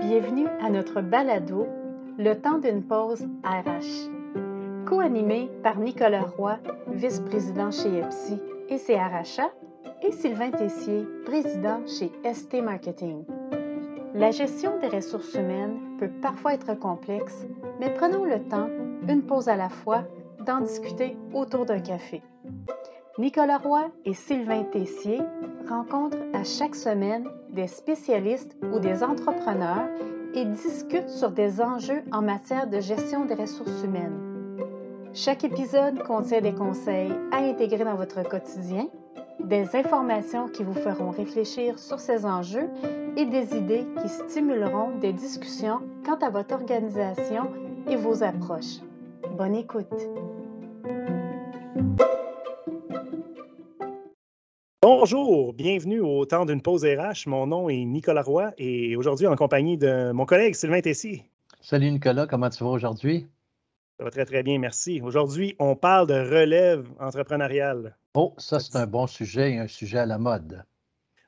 Bienvenue à notre balado Le temps d'une pause RH. Co-animé par Nicolas Roy, vice-président chez EPSI et CRHA, et Sylvain Tessier, président chez ST Marketing. La gestion des ressources humaines peut parfois être complexe, mais prenons le temps, une pause à la fois, d'en discuter autour d'un café. Nicolas Roy et Sylvain Tessier rencontrent à chaque semaine des spécialistes ou des entrepreneurs et discutent sur des enjeux en matière de gestion des ressources humaines. Chaque épisode contient des conseils à intégrer dans votre quotidien, des informations qui vous feront réfléchir sur ces enjeux et des idées qui stimuleront des discussions quant à votre organisation et vos approches. Bonne écoute. Bonjour, bienvenue au temps d'une pause RH. Mon nom est Nicolas Roy et aujourd'hui en compagnie de mon collègue Sylvain Tessier. Salut Nicolas, comment tu vas aujourd'hui? Ça va très très bien, merci. Aujourd'hui, on parle de relève entrepreneuriale. Oh, ça c'est un bon sujet et un sujet à la mode.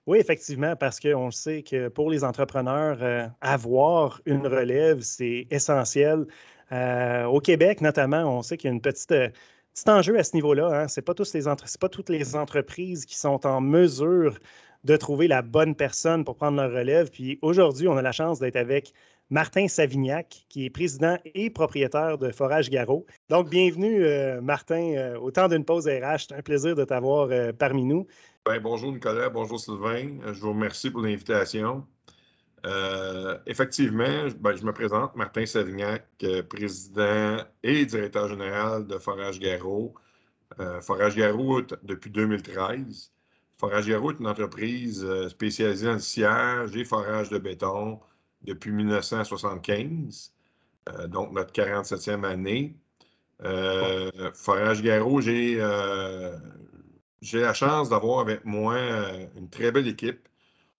Oui, effectivement, parce qu'on sait que pour les entrepreneurs, euh, avoir une relève, c'est essentiel. Euh, au Québec, notamment, on sait qu'il y a une petite, euh, petit enjeu à ce niveau-là. Hein. Ce n'est pas, pas toutes les entreprises qui sont en mesure de trouver la bonne personne pour prendre leur relève. Puis aujourd'hui, on a la chance d'être avec Martin Savignac, qui est président et propriétaire de Forage Garot. Donc, bienvenue, Martin, au temps d'une pause RH. C'est un plaisir de t'avoir parmi nous. Ben, bonjour Nicolas, bonjour Sylvain. Je vous remercie pour l'invitation. Euh, effectivement, ben, je me présente, Martin Savignac, euh, président et directeur général de Forage Garot. Euh, Forage Garot depuis 2013. Forage Garot est une entreprise spécialisée en sciage et forage de béton depuis 1975, donc notre 47e année. Forage Garot, j'ai la chance d'avoir avec moi une très belle équipe.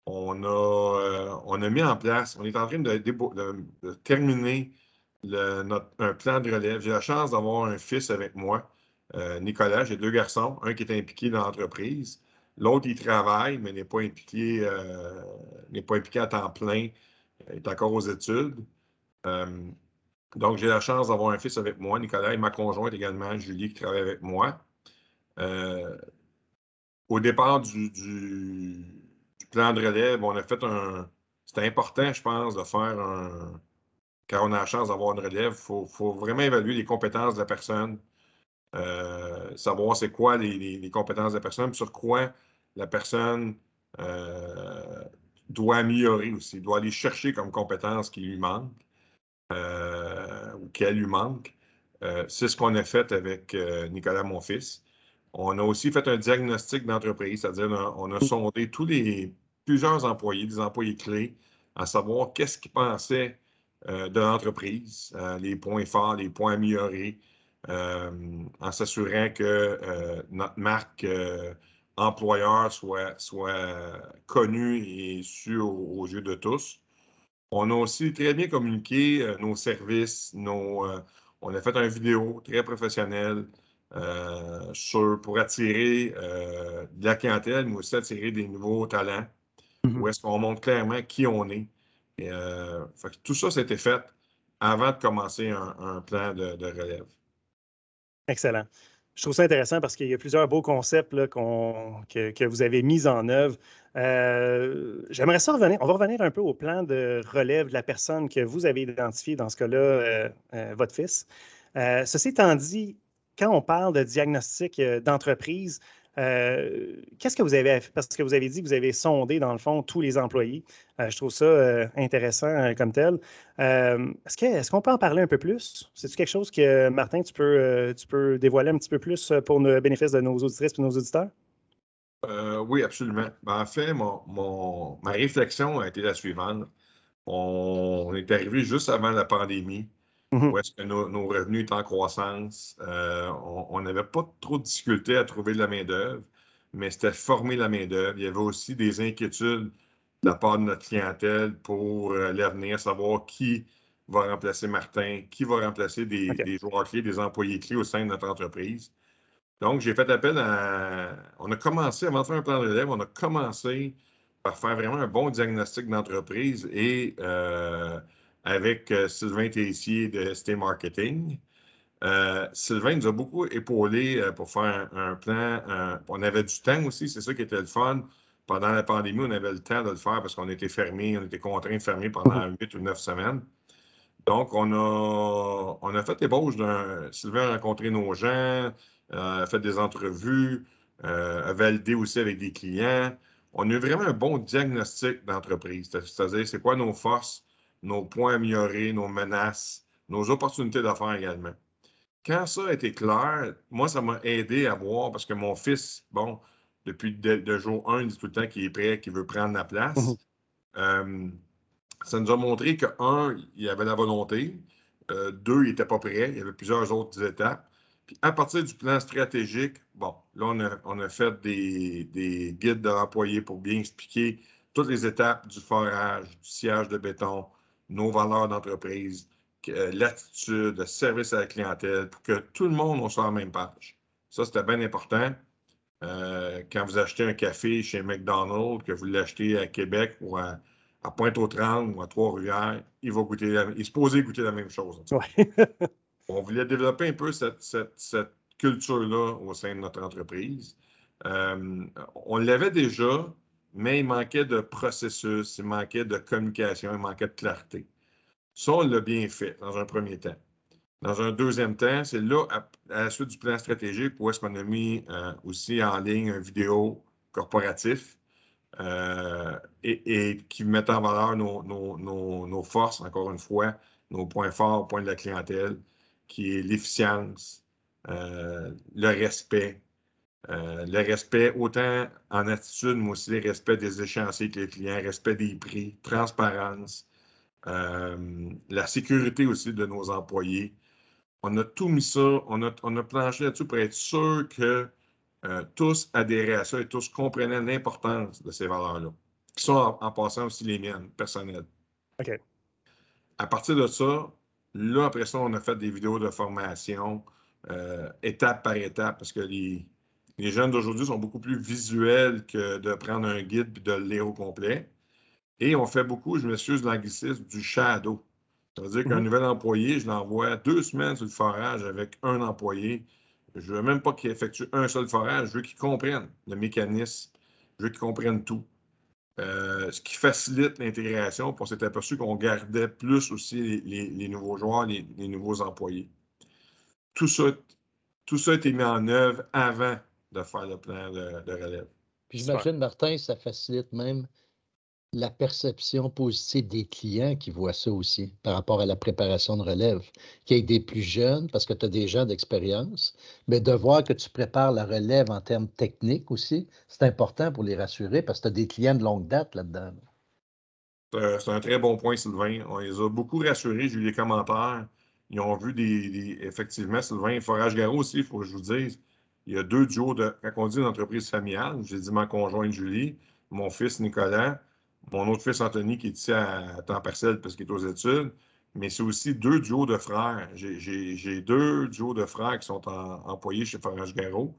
On a, euh, on a mis en place, on est en train de, terminer un plan de relève. J'ai la chance d'avoir un fils avec moi, euh, Nicolas. J'ai deux garçons, un qui est impliqué dans l'entreprise. L'autre, il travaille, mais n'est pas impliqué, n'est pas impliqué à temps plein. Il est encore aux études. donc, j'ai la chance d'avoir un fils avec moi, Nicolas, et ma conjointe également, Julie, qui travaille avec moi au départ du, plan de relève, on a fait un. C'était important, je pense, de faire un. Quand on a la chance d'avoir une relève, il faut, vraiment évaluer les compétences de la personne, euh, savoir c'est quoi les, compétences de la personne, sur quoi la personne euh, doit améliorer aussi, doit aller chercher comme compétences qui lui manquent euh, ou qu'elle lui manque. c'est ce qu'on a fait avec Nicolas, mon fils. On a aussi fait un diagnostic d'entreprise, c'est-à-dire on a sondé tous les plusieurs employés, des employés clés, à savoir qu'est-ce qu'ils pensaient euh, de l'entreprise, euh, les points forts, les points améliorés, euh, en s'assurant que notre marque employeur soit, soit connue et su aux, yeux de tous. On a aussi très bien communiqué nos services, nos, on a fait une vidéo très professionnelle euh, pour attirer de la clientèle, mais aussi attirer des nouveaux talents, mm-hmm. où est-ce qu'on montre clairement qui on est. Euh, tout ça, c'était fait avant de commencer un, plan de, relève. Excellent. Je trouve ça intéressant parce qu'il y a plusieurs beaux concepts que, vous avez mis en œuvre. J'aimerais ça revenir. On va revenir un peu au plan de relève de la personne que vous avez identifiée, dans ce cas-là, votre fils. ceci étant dit, quand on parle de diagnostic euh, d'entreprise, euh, qu'est-ce que vous avez Parce que vous avez dit que vous avez sondé, dans le fond, tous les employés. Euh, je trouve ça intéressant comme tel. est-ce, qu'on peut en parler un peu plus? C'est-tu quelque chose que, Martin, tu peux, tu peux dévoiler un petit peu plus pour le bénéfice de nos auditrices et nos auditeurs? oui, absolument. Ben, en fait, mon, ma réflexion a été la suivante. on est arrivé juste avant la pandémie. Mmh où est-ce que nos, revenus étaient en croissance. Euh, on n'avait pas trop de difficultés à trouver de la main-d'œuvre, mais c'était former la main-d'œuvre. Il y avait aussi des inquiétudes de la part de notre clientèle pour euh, l'avenir, savoir qui va remplacer Martin, qui va remplacer des, joueurs clés, des employés clés au sein de notre entreprise. Donc, j'ai fait appel à. On a commencé, avant de faire un plan de relève, on a commencé par faire vraiment un bon diagnostic d'entreprise et euh, avec euh, Sylvain Tessier de ST Marketing. Euh, Sylvain nous a beaucoup épaulé pour faire un, plan. on avait du temps aussi, c'est ça qui était le fun. Pendant la pandémie, on avait le temps de le faire parce qu'on était fermé, on était contraint de fermer pendant huit ou neuf semaines. Donc, on a, on a fait l'ébauche d'un. Sylvain a rencontré nos gens, a fait des entrevues, a validé aussi avec des clients on a eu vraiment un bon diagnostic d'entreprise. C'est-à-dire, c'est quoi nos forces, nos points améliorés, nos menaces, nos opportunités d'affaires également. Quand ça a été clair, moi, ça m'a aidé à voir, parce que mon fils, bon, depuis le jour 1, il dit tout le temps qu'il est prêt, qu'il veut prendre la place. Mmh euh, ça nous a montré que, un, il avait la volonté, euh, deux, il n'était pas prêt, il y avait plusieurs autres étapes. Puis à partir du plan stratégique, bon, là, on a, fait des, guides de l'employé pour bien expliquer toutes les étapes du forage, du sillage de béton, nos valeurs d'entreprise, euh, l'attitude, le service à la clientèle, pour que tout le monde soit en même page. Ça, c'était bien important. Euh, quand vous achetez un café chez McDonald's, que vous l'achetez à Québec ou à, Pointe-aux-Trembles ou à Trois-Rivières, il va goûter, il est supposé goûter la même chose. on voulait développer un peu cette, culture-là au sein de notre entreprise. Euh, on l'avait déjà, mais il manquait de processus, il manquait de communication, il manquait de clarté. Ça, on l'a bien fait dans un premier temps. Dans un deuxième temps, c'est là, à, la suite du plan stratégique, où est-ce qu'on a mis euh, aussi en ligne une vidéo corporatif euh, et, qui met en valeur nos, forces, encore une fois, nos points forts, points de la clientèle, qui est l'efficience, euh, le respect. Euh, le respect autant en attitude, mais aussi le respect des échéanciers avec les clients, respect des prix, transparence, euh, la sécurité aussi de nos employés. On a tout mis ça, on a, on a planché là-dessus pour être sûr que tous adhéraient à ça et tous comprenaient l'importance de ces valeurs-là, qui sont en, en, passant aussi les miennes personnelles. OK. À partir de ça, Là, après ça, on a fait des vidéos de formation, euh, étape par étape, parce que les, jeunes d'aujourd'hui sont beaucoup plus visuels que de prendre un guide et de le lire au complet. Et on fait beaucoup, je m'excuse de l'anglicisme, du shadow. Ça veut dire qu'un mmh nouvel employé, je l'envoie deux semaines sur le forage avec un employé. Je ne veux même pas qu'il effectue un seul forage, je veux qu'il comprenne le mécanisme, je veux qu'il comprenne tout. Euh, ce qui facilite l'intégration. On s'est aperçu qu'on gardait plus aussi les, nouveaux joueurs, les, nouveaux employés. Tout ça, tout ça a été mis en œuvre avant de faire le plan de, de relève. Puis j'imagine, Martin, ça facilite même la perception positive des clients qui voient ça aussi par rapport à la préparation de relève, qui est des plus jeunes parce que tu as des gens d'expérience, mais de voir que tu prépares la relève en termes techniques aussi, c'est important pour les rassurer parce que tu as des clients de longue date là-dedans. C'est un très bon point, Sylvain. On les a beaucoup rassurés. J'ai eu des commentaires. Ils ont vu des. effectivement, Sylvain, Forage Garot aussi, il faut que je vous dise. Il y a deux duos de. Quand on dit une entreprise familiale, j'ai dit ma conjointe Julie, mon fils Nicolas, mon autre fils Anthony qui est ici à, temps partiel parce qu'il est aux études, mais c'est aussi deux duos de frères. J'ai deux duos de frères qui sont employés chez Forage Garot.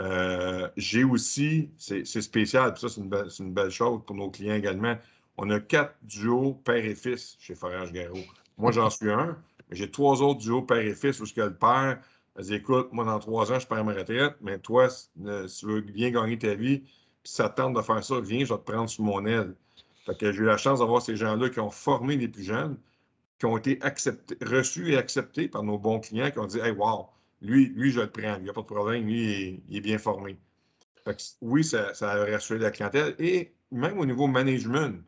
Euh, j'ai aussi, c'est spécial, ça c'est une, belle chose pour nos clients également. On a quatre duos père et fils chez Forage Garot. Moi, j'en suis un, mais j'ai trois autres duos père et fils où ce que le père dit écoute, moi dans trois ans, je perds ma retraite, mais toi, si tu veux bien gagner ta vie, puis ça tente de faire ça, viens, je vais te prendre sous mon aile. Fait que j'ai eu la chance d'avoir ces gens-là qui ont formé les plus jeunes, qui ont été reçus et acceptés par nos bons clients qui ont dit Hey, wow, lui, lui je le prends, il n'y a pas de problème, lui, il, est, bien formé. Oui, ça, a rassuré la clientèle. Et même au niveau management,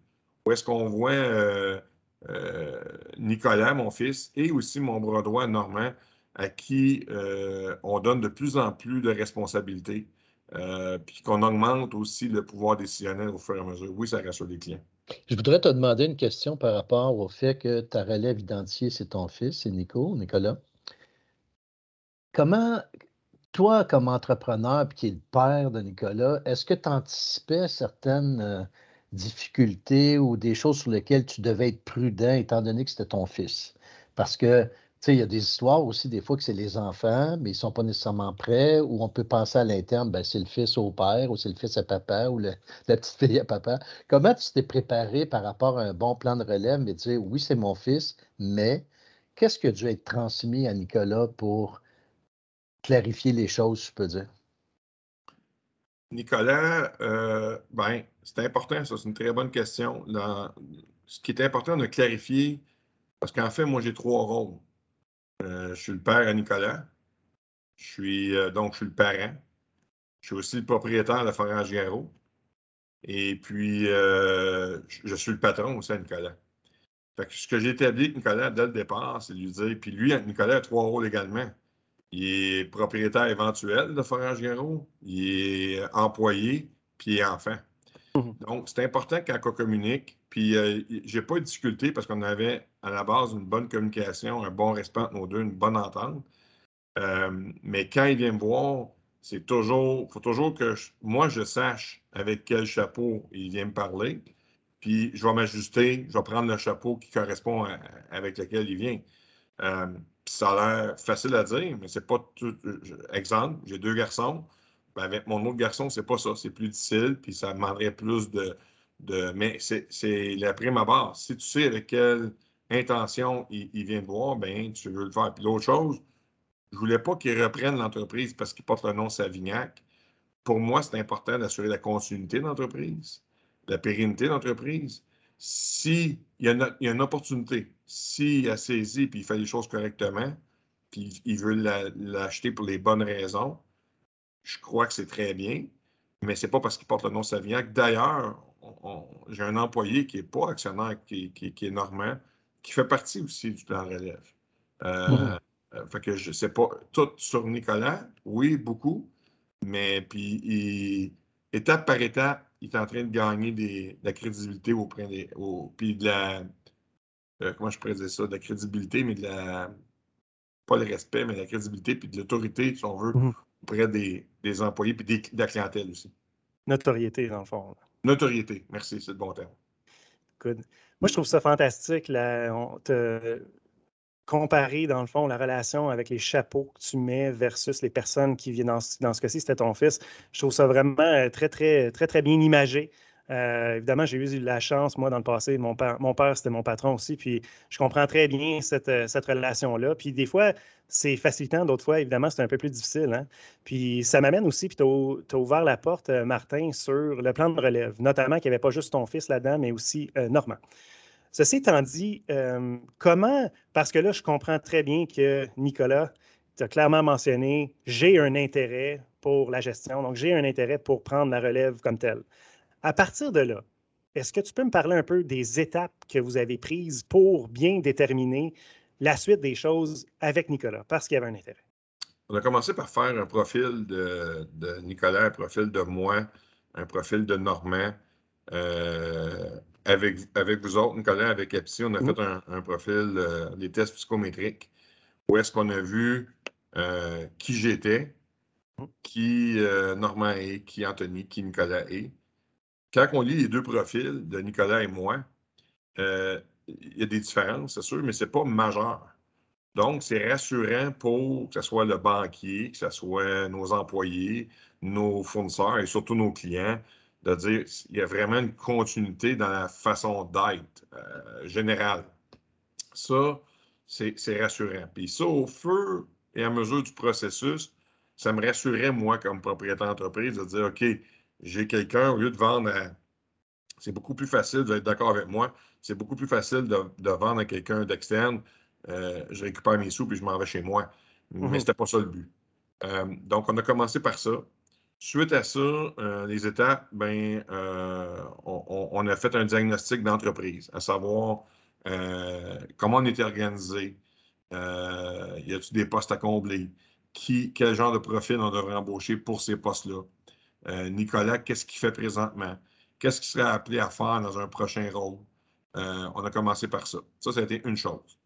où est-ce qu'on voit euh, euh, Nicolas, mon fils, et aussi mon bras droit, Normand, à qui euh, on donne de plus en plus de responsabilités. Euh, puis qu'on augmente aussi le pouvoir décisionnel au fur et à mesure. Oui, ça rassure les clients. Je voudrais te demander une question par rapport au fait que ta relève identifiée, c'est ton fils, c'est Nico, Nicolas. Comment, toi, comme entrepreneur, puis qui est le père de Nicolas, est-ce que tu anticipais certaines euh, difficultés ou des choses sur lesquelles tu devais être prudent étant donné que c'était ton fils? Parce que il y a des histoires aussi, des fois, que c'est les enfants, mais ils ne sont pas nécessairement prêts, ou on peut passer à l'interne, ben, c'est le fils au père, ou c'est le fils à papa, ou la petite fille à papa. Comment tu t'es préparé par rapport à un bon plan de relève, mais dire, oui, c'est mon fils, mais qu'est-ce qui a dû être transmis à Nicolas pour clarifier les choses, je peux dire? Nicolas, euh, ben, c'est important, ça, c'est une très bonne question. ce qui est important de clarifier, parce qu'en fait, moi, j'ai trois rôles. Euh, je suis le père à Nicolas. Je suis euh, donc je suis le parent. Je suis aussi le propriétaire de Forage Garot. Et puis, je, suis le patron aussi à Nicolas. Fait que ce que j'ai établi avec Nicolas dès le départ, c'est de lui dire, puis lui, Nicolas a trois rôles également. Il est propriétaire éventuel de Forage Garot, il est employé, puis il est enfant. Mhm. Donc, c'est important quand on communique. Puis, euh, j'ai pas eu de difficulté parce qu'on avait à la base une bonne communication, un bon respect entre nos deux, une bonne entente. Euh, mais quand il vient me voir, c'est toujours, faut toujours que moi, je sache avec quel chapeau il vient me parler. Puis, je vais m'ajuster, je vais prendre le chapeau qui correspond avec lequel il vient. Euh, ça a l'air facile à dire, mais c'est pas tout. Exemple, j'ai deux garçons. Ben, avec mon autre garçon, c'est pas ça. C'est plus difficile, puis ça demanderait plus de. Mais c'est la prime abord. Si tu sais avec quelle intention il, vient de voir, ben tu veux le faire. Puis l'autre chose, je voulais pas qu'il reprenne l'entreprise parce qu'il porte le nom Savignac. Pour moi, c'est important d'assurer la continuité de l'entreprise, la pérennité de l'entreprise. S'il y, a une opportunité, s'il a saisi et il fait les choses correctement, puis il veut l'acheter pour les bonnes raisons, je crois que c'est très bien, mais ce n'est pas parce qu'il porte le nom Savignac. D'ailleurs, j'ai un employé qui n'est pas actionnaire, qui, est normand, qui fait partie aussi du plan relève. Euh, mmh. euh, fait que je ne sais pas tout sur Nicolas, oui, beaucoup, mais puis étape par étape, il est en train de gagner de la crédibilité auprès des. puis de la. Euh, comment je pourrais dire ça? De la crédibilité, mais de la. Pas le respect, mais de la crédibilité, puis de l'autorité, si on veut, mmh auprès des, employés, puis de la clientèle aussi. Notoriété, dans le fond. Notoriété, merci, c'est le bon terme. Good. Moi, je trouve ça fantastique. Comparer, dans le fond, la relation avec les chapeaux que tu mets versus les personnes qui viennent dans, dans ce cas-ci, c'était ton fils. Je trouve ça vraiment euh, très, très, très, très bien imagé. Euh, évidemment, j'ai eu la chance, moi, dans le passé, mon père, c'était mon patron aussi, puis je comprends très bien cette, euh, cette relation-là. Puis des fois, c'est facilitant, d'autres fois, évidemment, c'est un peu plus difficile. Hein. Puis ça m'amène aussi, puis tu as, ouvert la porte, Martin, sur le plan de relève, notamment qu'il n'y avait pas juste ton fils là-dedans, mais aussi Normand. Ceci étant dit, euh, comment, parce que là, je comprends très bien que Nicolas, tu as clairement mentionné, j'ai un intérêt pour la gestion, donc j'ai un intérêt pour prendre la relève comme telle. À partir de là, est-ce que tu peux me parler un peu des étapes que vous avez prises pour bien déterminer la suite des choses avec Nicolas, parce qu'il y avait un intérêt? On a commencé par faire un profil de, Nicolas, un profil de moi, un profil de Normand, euh, avec, avec vous autres, Nicolas, avec EPSI, on a fait un, profil, euh, des tests psychométriques, où est-ce qu'on a vu euh, qui j'étais, qui euh, Normand est, qui Anthony, qui Nicolas est. Quand on lit les deux profils de Nicolas et moi, il y a des différences, c'est sûr, mais ce n'est pas majeur. Donc, c'est rassurant pour que ce soit le banquier, que ce soit nos employés, nos fournisseurs et surtout nos clients, de dire qu'il y a vraiment une continuité dans la façon d'être euh, générale. Ça, c'est rassurant. Puis ça, au fur et à mesure du processus, ça me rassurait, moi, comme propriétaire d'entreprise, de dire, OK, j'ai quelqu'un, au lieu de vendre à... C'est beaucoup plus facile, vous êtes d'accord avec moi, c'est beaucoup plus facile de, vendre à quelqu'un d'externe. Euh, je récupère mes sous puis je m'en vais chez moi. Mais mm-hmm. ce n'était pas ça le but. Euh, donc, on a commencé par ça. Suite à ça, euh, les étapes, ben, on, a fait un diagnostic d'entreprise, à savoir comment on était organisé, y a-t-il des postes à combler, qui, quel genre de profil on devrait embaucher pour ces postes-là. Nicolas, qu'est-ce qu'il fait présentement? Qu'est-ce qu'il serait appelé à faire dans un prochain rôle? on a commencé par ça. Ça, ça a été une chose.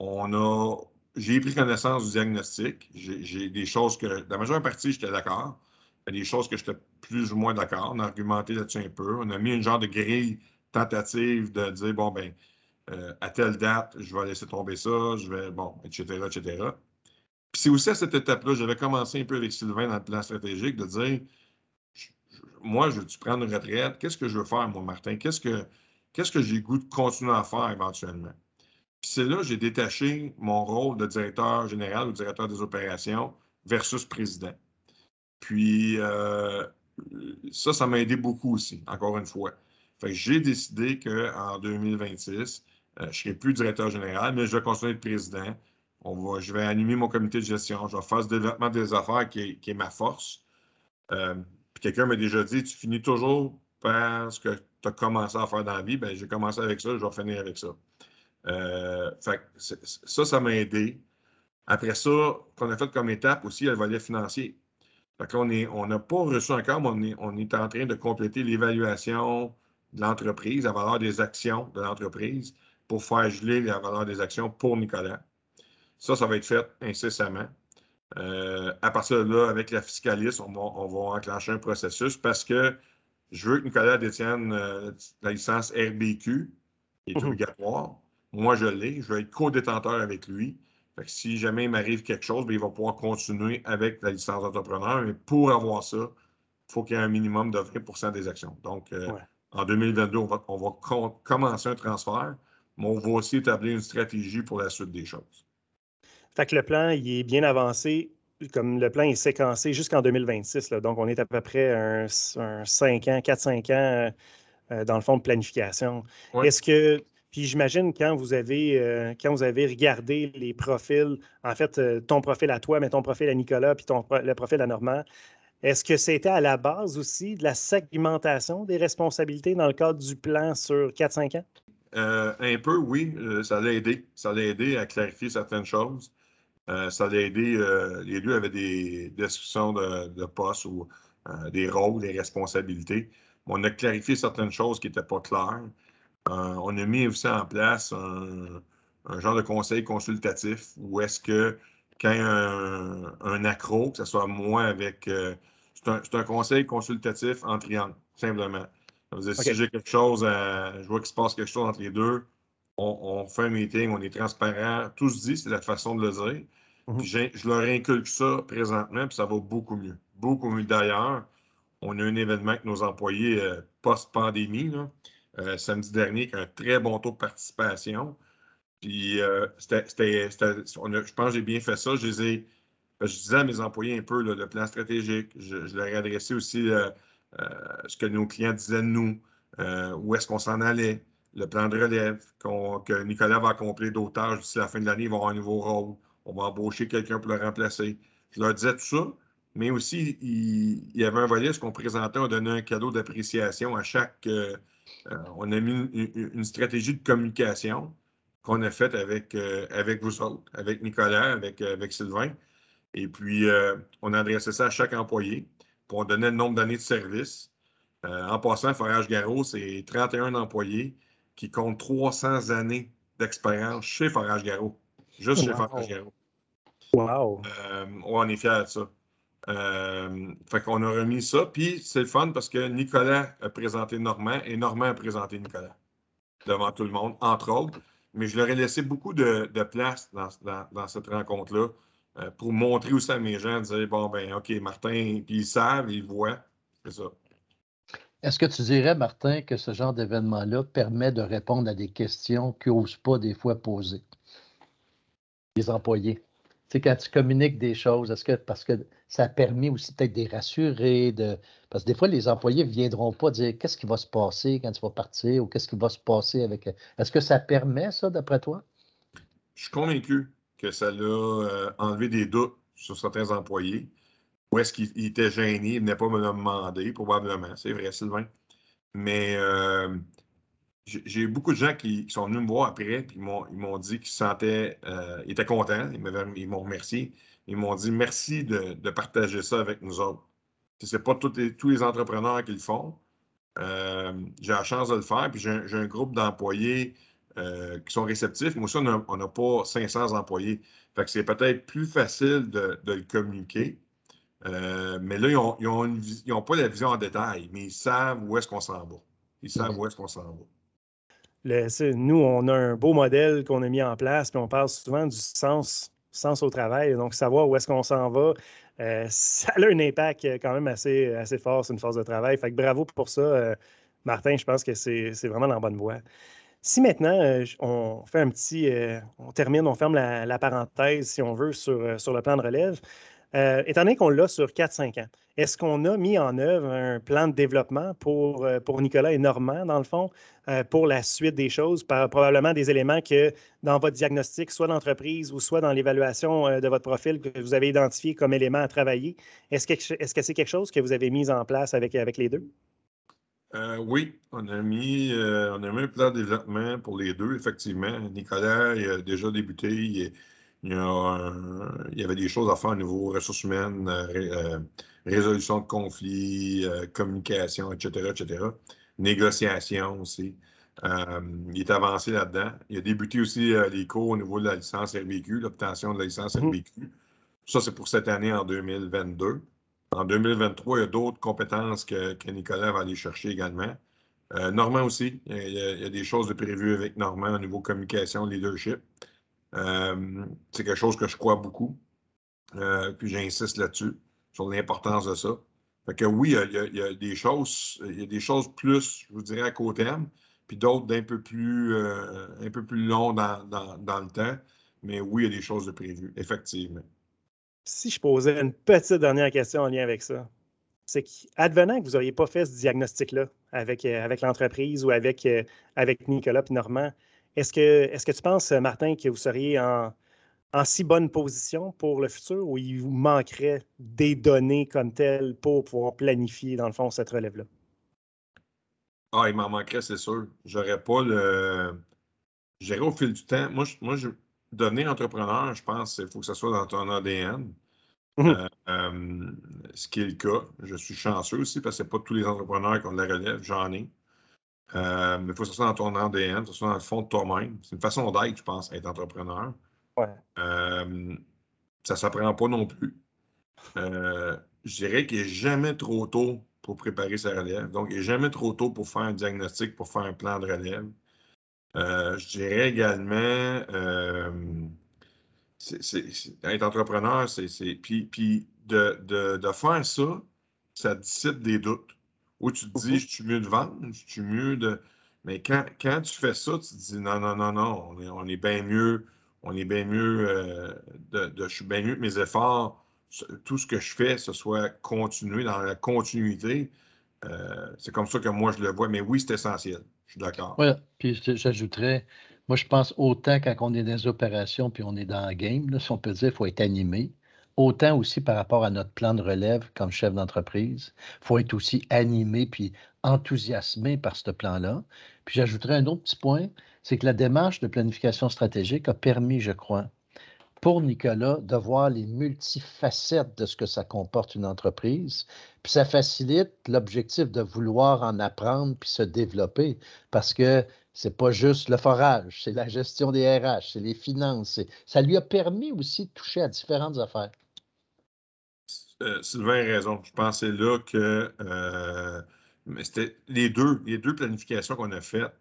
On a, j'ai pris connaissance du diagnostic. J'ai des choses que, la majeure partie, j'étais d'accord. Il y a des choses que j'étais plus ou moins d'accord. On a argumenté là-dessus un peu. On a mis une genre de grille tentative de dire, bon, ben, euh, à telle date, je vais laisser tomber ça, je vais, bon, etc., etc. Puis c'est aussi à cette étape-là, j'avais commencé un peu avec Sylvain dans le plan stratégique de dire, moi, je veux-tu prendre une retraite? Qu'est-ce que je veux faire, moi, Martin? Qu'est-ce que, qu'est-ce que j'ai goût de continuer à faire éventuellement? Puis c'est là j'ai détaché mon rôle de directeur général ou directeur des opérations versus président. Puis euh, ça, ça m'a aidé beaucoup aussi, encore une fois. Fait que j'ai décidé qu'en 2026, euh, je ne serai plus directeur général, mais je vais continuer être président. On va, je vais animer mon comité de gestion. Je vais faire ce développement des affaires qui est, ma force. Euh, puis quelqu'un m'a déjà dit Tu finis toujours par ce que tu as commencé à faire dans la vie. Bien, j'ai commencé avec ça, je vais finir avec ça. Euh, ça, ça m'a aidé. Après ça, qu'on a fait comme étape aussi, le volet financier. Fait qu'on on n'a pas reçu encore, mais on est, on est en train de compléter l'évaluation de l'entreprise, la valeur des actions de l'entreprise pour faire geler la valeur des actions pour Nicolas. Ça, ça va être fait incessamment. Euh, à partir de là, avec la fiscaliste, on va, on va, enclencher un processus parce que je veux que Nicolas détienne euh, la licence RBQ, qui est mhm. obligatoire. Moi, je l'ai. Je vais être co-détenteur avec lui. si jamais il m'arrive quelque chose, bien, il va pouvoir continuer avec la licence d'entrepreneur. Mais pour avoir ça, il faut qu'il y ait un minimum de 20% des actions. Donc, euh, en 2022, on va, on va commencer un transfert, mais on va aussi établir une stratégie pour la suite des choses. Fait que le plan, il est bien avancé, comme le plan est séquencé jusqu'en 2026. donc, on est à peu près un, 5 ans, 4-5 ans euh, dans le fond de planification. Est-ce que, puis j'imagine quand vous avez euh, quand vous avez regardé les profils, en fait, euh, ton profil à toi, mais ton profil à Nicolas, puis ton, le profil à Normand, est-ce que c'était à la base aussi de la segmentation des responsabilités dans le cadre du plan sur 4-5 ans? un peu, oui. ça l'a aidé. Ça l'a aidé à clarifier certaines choses. Euh, ça a aidé. Euh, les deux avaient des descriptions de, de postes ou euh, des rôles, des responsabilités. On a clarifié certaines choses qui n'étaient pas claires. on a mis aussi en place un, genre de conseil consultatif où est-ce que quand un, accro, que ce soit moi avec. c'est un, conseil consultatif en triangle, simplement. Si j'ai quelque chose, je vois qu'il se passe quelque chose entre les deux, on, fait un meeting, on est transparent, tout se dit, c'est la façon de le dire. Mhm. je leur inculque ça présentement, puis ça va beaucoup mieux. Beaucoup mieux d'ailleurs. On a un événement avec nos employés euh, post-pandémie, euh, samedi dernier, avec un très bon taux de participation. Puis, euh, c'était, je pense que j'ai bien fait ça. Je, disais à mes employés un peu le plan stratégique. Je, leur ai adressé aussi ce que nos clients disaient de nous, où est-ce qu'on s'en allait, le plan de relève, que Nicolas va accomplir d'autres d'ici la fin de l'année, il va avoir un nouveau rôle on va embaucher quelqu'un pour le remplacer. Je leur disais tout ça, mais aussi, il, y avait un volet, ce qu'on présentait, on donnait un cadeau d'appréciation à chaque. Euh, euh, on a mis une, stratégie de communication qu'on a faite avec, euh, avec vous autres, avec Nicolas, avec, avec Sylvain. Et puis, on adressait ça à chaque employé. Puis on donnait le nombre d'années de service. en passant, Forage Garot, c'est 31 employés qui comptent 300 années d'expérience chez Forage Garot. Juste chez Forage Garot. Wow! Euh, on est fiers de ça. Euh, fait qu'on a remis ça. Puis c'est le fun parce que Nicolas a présenté Normand et Normand a présenté Nicolas devant tout le monde, entre autres. Mais je leur ai laissé beaucoup de, place dans, cette rencontre-là euh, pour montrer aussi à mes gens, dire bon, ben, OK, Martin, puis ils savent, ils voient. C'est ça. Est-ce que tu dirais, Martin, que ce genre d'événement-là permet de répondre à des questions qu'ils n'osent pas des fois poser, les employés? Sais, quand tu communiques des choses, est-ce que parce que ça a permis aussi peut-être de les rassurer, de, parce que des fois, les employés ne viendront pas dire qu'est-ce qui va se passer quand tu vas partir ou qu'est-ce qui va se passer avec. Est-ce que ça permet ça, d'après toi? Je suis convaincu que ça l'a euh, enlevé des doutes sur certains employés. Ou est-ce qu'ils étaient gênés, ils venaient pas me le demander, probablement. C'est vrai, Sylvain. Mais euh, j'ai eu beaucoup de gens qui, sont venus me voir après, puis ils m'ont dit qu'ils se sentaient, euh, ils étaient contents, ils m'ont remercié. Ils m'ont dit merci de, partager ça avec nous autres. Ce n'est pas tous les, tous les entrepreneurs qui le font. Euh, j'ai la chance de le faire, puis j'ai un, groupe d'employés euh, qui sont réceptifs. Moi aussi, on n'a pas 500 employés. Fait que c'est peut-être plus facile de, le communiquer. mais là, ils n'ont pas la vision en détail, mais ils savent où est-ce qu'on s'en va. Ils savent où est-ce qu'on s'en va. Nous, on a un beau modèle qu'on a mis en place, puis on parle souvent du sens, sens au travail. Donc, savoir où est-ce qu'on s'en va, euh, ça a un impact quand même assez, fort sur une force de travail. Fait que bravo pour ça, euh, Martin. Je pense que c'est vraiment dans la bonne voie. Si maintenant, euh, on fait un petit, on termine, on ferme la, parenthèse, si on veut, sur le plan de relève, étant donné qu'on l'a sur 4-5 ans, est-ce qu'on a mis en œuvre un plan de développement pour, euh, Nicolas et Normand, dans le fond, euh, pour la suite des choses, probablement des éléments que dans votre diagnostic, soit d'entreprise ou soit dans l'évaluation euh, de votre profil que vous avez identifié comme élément à travailler? Est-ce que, c'est quelque chose que vous avez mis en place avec, les deux? oui, on a, mis, on a mis un plan de développement pour les deux, effectivement. Nicolas il a déjà débuté. Il, y avait des choses à faire au niveau ressources humaines, résolution de conflits, euh, communication, etc., etc. Négociation aussi. Euh, il est avancé là-dedans. Il a débuté aussi euh, les cours au niveau de la licence RBQ, l'obtention de la licence mhm. RBQ. Ça, c'est pour cette année en 2022. En 2023, il y a d'autres compétences que, Nicolas va aller chercher également. Normand aussi, il y, a, des choses de prévues avec Normand au niveau communication, leadership. C'est quelque chose que je crois beaucoup. puis j'insiste là-dessus sur l'importance de ça. Fait que oui, il y, a, des choses, il y a des choses plus, je vous dirais, à court terme, puis d'autres d'un peu plus euh, un peu plus long dans, le temps. Mais oui, il y a des choses de prévues, effectivement. Si je posais une petite dernière question en lien avec ça, c'est qu'advenant que vous n'auriez pas fait ce diagnostic-là avec, euh, avec l'entreprise ou avec, euh, avec Nicolas et Normand, est-ce que, est que tu penses, Martin, que vous seriez en, en si bonne position pour le futur ou il vous manquerait des données comme telles pour pouvoir planifier, dans le fond, cette relève-là? Ah, il m'en manquerait, c'est sûr. J'aurais pas le. J'irai au fil du temps. Moi, je, moi je... devenir entrepreneur, je pense qu'il faut que ce soit dans ton ADN. Mmh euh, euh, ce qui est le cas. Je suis chanceux aussi parce que ce pas tous les entrepreneurs qui ont de la relève, j'en ai. Euh, mais il faut que ce soit dans ton ADN, que ce soit dans le fond de toi-même. C'est une façon d'être, je pense, être entrepreneur. Euh, ça ne s'apprend pas non plus. Euh, je dirais qu'il n'est jamais trop tôt pour préparer sa relève. Donc, il n'est jamais trop tôt pour faire un diagnostic, pour faire un plan de relève. Je dirais également, être entrepreneur, c'est. Puis, puis de, de, faire ça, ça dissipe des doutes. Où tu te dis, je suis mieux de vendre, je suis mieux de. Mais quand, quand tu fais ça, tu te dis, non, non, non, non, on est, on est bien mieux on est bien mieux, euh, de, je suis bien mieux que mes efforts, tout ce que je fais, ce soit continué dans la continuité. Euh, c'est comme ça que moi je le vois, mais oui, c'est essentiel. Je suis d'accord. Oui, puis j'ajouterais, moi je pense autant quand on est dans les opérations puis on est dans le game, là, si on peut dire, il faut être animé. Autant aussi par rapport à notre plan de relève comme chef d'entreprise, il faut être aussi animé puis enthousiasmé par ce plan-là. Puis j'ajouterais un autre petit point, c'est que la démarche de planification stratégique a permis, je crois, pour Nicolas de voir les multifacettes de ce que ça comporte une entreprise. Puis ça facilite l'objectif de vouloir en apprendre puis se développer parce que c'est pas juste le forage, c'est la gestion des RH, c'est les finances. Ça lui a permis aussi de toucher à différentes affaires. Euh, Sylvain a raison. Je pensais là que euh, c'était les deux, les deux planifications qu'on a faites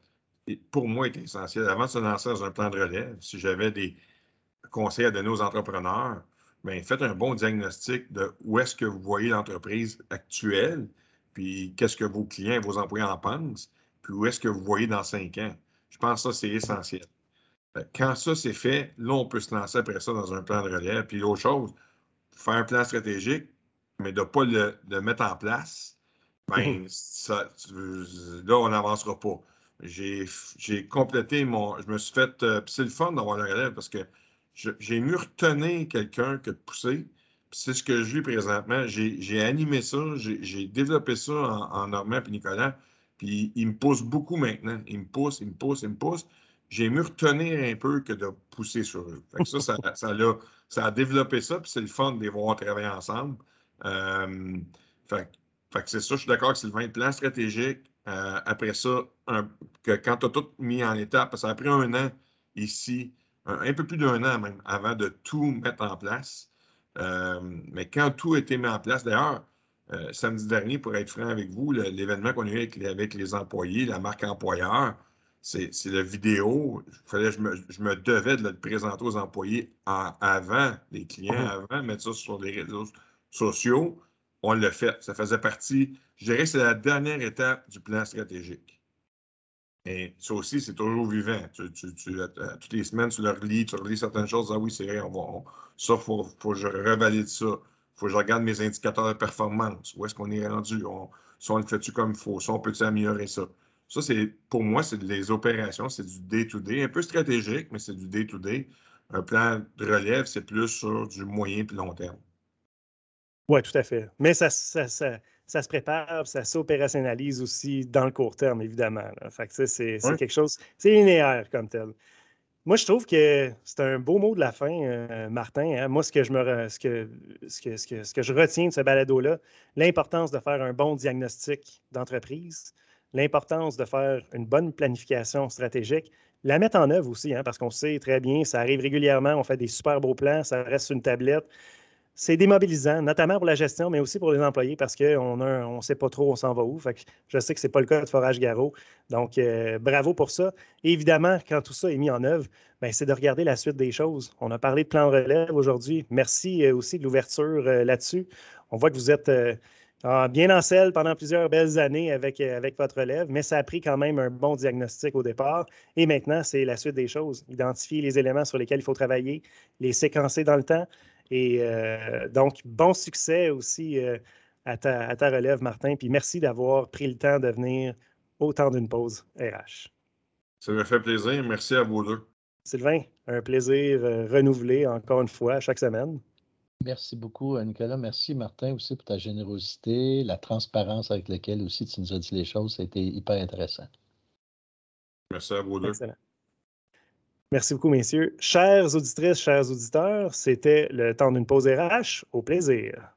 pour moi, est essentiel. Avant de se lancer dans un plan de relève, si j'avais des conseils à donner aux entrepreneurs, bien, faites un bon diagnostic de où est-ce que vous voyez l'entreprise actuelle, puis qu'est-ce que vos clients, vos employés en pensent, puis où est-ce que vous voyez dans cinq ans. Je pense que ça, c'est essentiel. Quand ça, c'est fait, là, on peut se lancer après ça dans un plan de relève. Puis l'autre chose, faire un plan stratégique, mais de ne pas le, mettre en place, bien, ça, là, on n'avancera pas j'ai complété mon. Je me suis fait. Euh, c'est le fun d'avoir la relève parce que j'ai mieux retenu quelqu'un que de pousser. C'est ce que je vis présentement. J'ai animé ça, j'ai développé ça en, en Normand et Nicolas. Puis il me pousse beaucoup maintenant. Il me pousse, il me pousse, il me pousse. J'ai mieux retenir un peu que de pousser sur eux. ça, ça, ça, a, ça, a, développé ça, puis c'est le fun de les voir travailler ensemble. Euh, fait, fait que c'est ça, je suis d'accord que c'est le plan stratégique, euh, après ça, que quand tu as tout mis en étape, ça a pris un an ici, un, peu plus d'un an même, avant de tout mettre en place. Euh, mais quand tout a été mis en place, d'ailleurs, samedi dernier, pour être franc avec vous, l'événement qu'on a eu avec, les employés, la marque employeur, c'est la vidéo. Fallait, je, me, je me devais de le présenter aux employés avant, les clients, mm-hmm. avant, mettre ça sur les réseaux sociaux. On l'a fait. Ça faisait partie, je dirais que c'est la dernière étape du plan stratégique. Et ça aussi, c'est toujours vivant. Tu, toutes les semaines, tu le relis, tu relis certaines choses. Ah oui, c'est vrai, on va, ça, il faut, faut, que je revalide ça. Il faut que je regarde mes indicateurs de performance. Où est-ce qu'on est rendu? On, si on le fait-tu comme il faut? Si on peut-tu améliorer ça? Ça, c'est pour moi, c'est des opérations, c'est du day-to-day, un peu stratégique, mais c'est du day-to-day. Un plan de relève, c'est plus sur du moyen et long terme. Oui, tout à fait. Mais ça, ça, ça, ça se prépare, ça s'opérationnalise aussi dans le court terme, évidemment. Fait que c'est quelque chose, c'est linéaire comme tel. Moi, je trouve que c'est un beau mot de la fin, euh, Martin. Hein. Moi, ce que, je me, ce, que, ce, que, ce, que, ce que je retiens de ce balado-là, l'importance de faire un bon diagnostic d'entreprise, l'importance de faire une bonne planification stratégique, la mettre en œuvre aussi, hein, parce qu'on sait très bien, ça arrive régulièrement, on fait des super beaux plans, ça reste sur une tablette. C'est démobilisant, notamment pour la gestion, mais aussi pour les employés, parce qu'on ne on sait pas trop on s'en va où. je sais que ce n'est pas le cas de Forage Garot. Donc, euh, bravo pour ça. évidemment, quand tout ça est mis en œuvre, ben, c'est de regarder la suite des choses. On a parlé de plan relève aujourd'hui. Merci euh, aussi de l'ouverture euh, là-dessus. On voit que vous êtes bien en selle pendant plusieurs belles années avec, euh, avec votre élève, mais ça a pris quand même un bon diagnostic au départ. Et maintenant, c'est la suite des choses. Identifier les éléments sur lesquels il faut travailler, les séquencer dans le temps. Et euh, donc, bon succès aussi euh, à, ta, à, ta, relève, Martin. Puis merci d'avoir pris le temps de venir autant d'une pause RH. Ça me fait plaisir. Merci à vous deux. Sylvain, un plaisir renouvelé encore une fois chaque semaine. Merci beaucoup, Nicolas. Merci, Martin, aussi pour ta générosité, la transparence avec laquelle aussi tu nous as dit les choses. Ça a été hyper intéressant. Merci à vous deux. Merci beaucoup, messieurs. Chères auditrices, chers auditeurs, c'était le temps d'une pause RH. Au plaisir.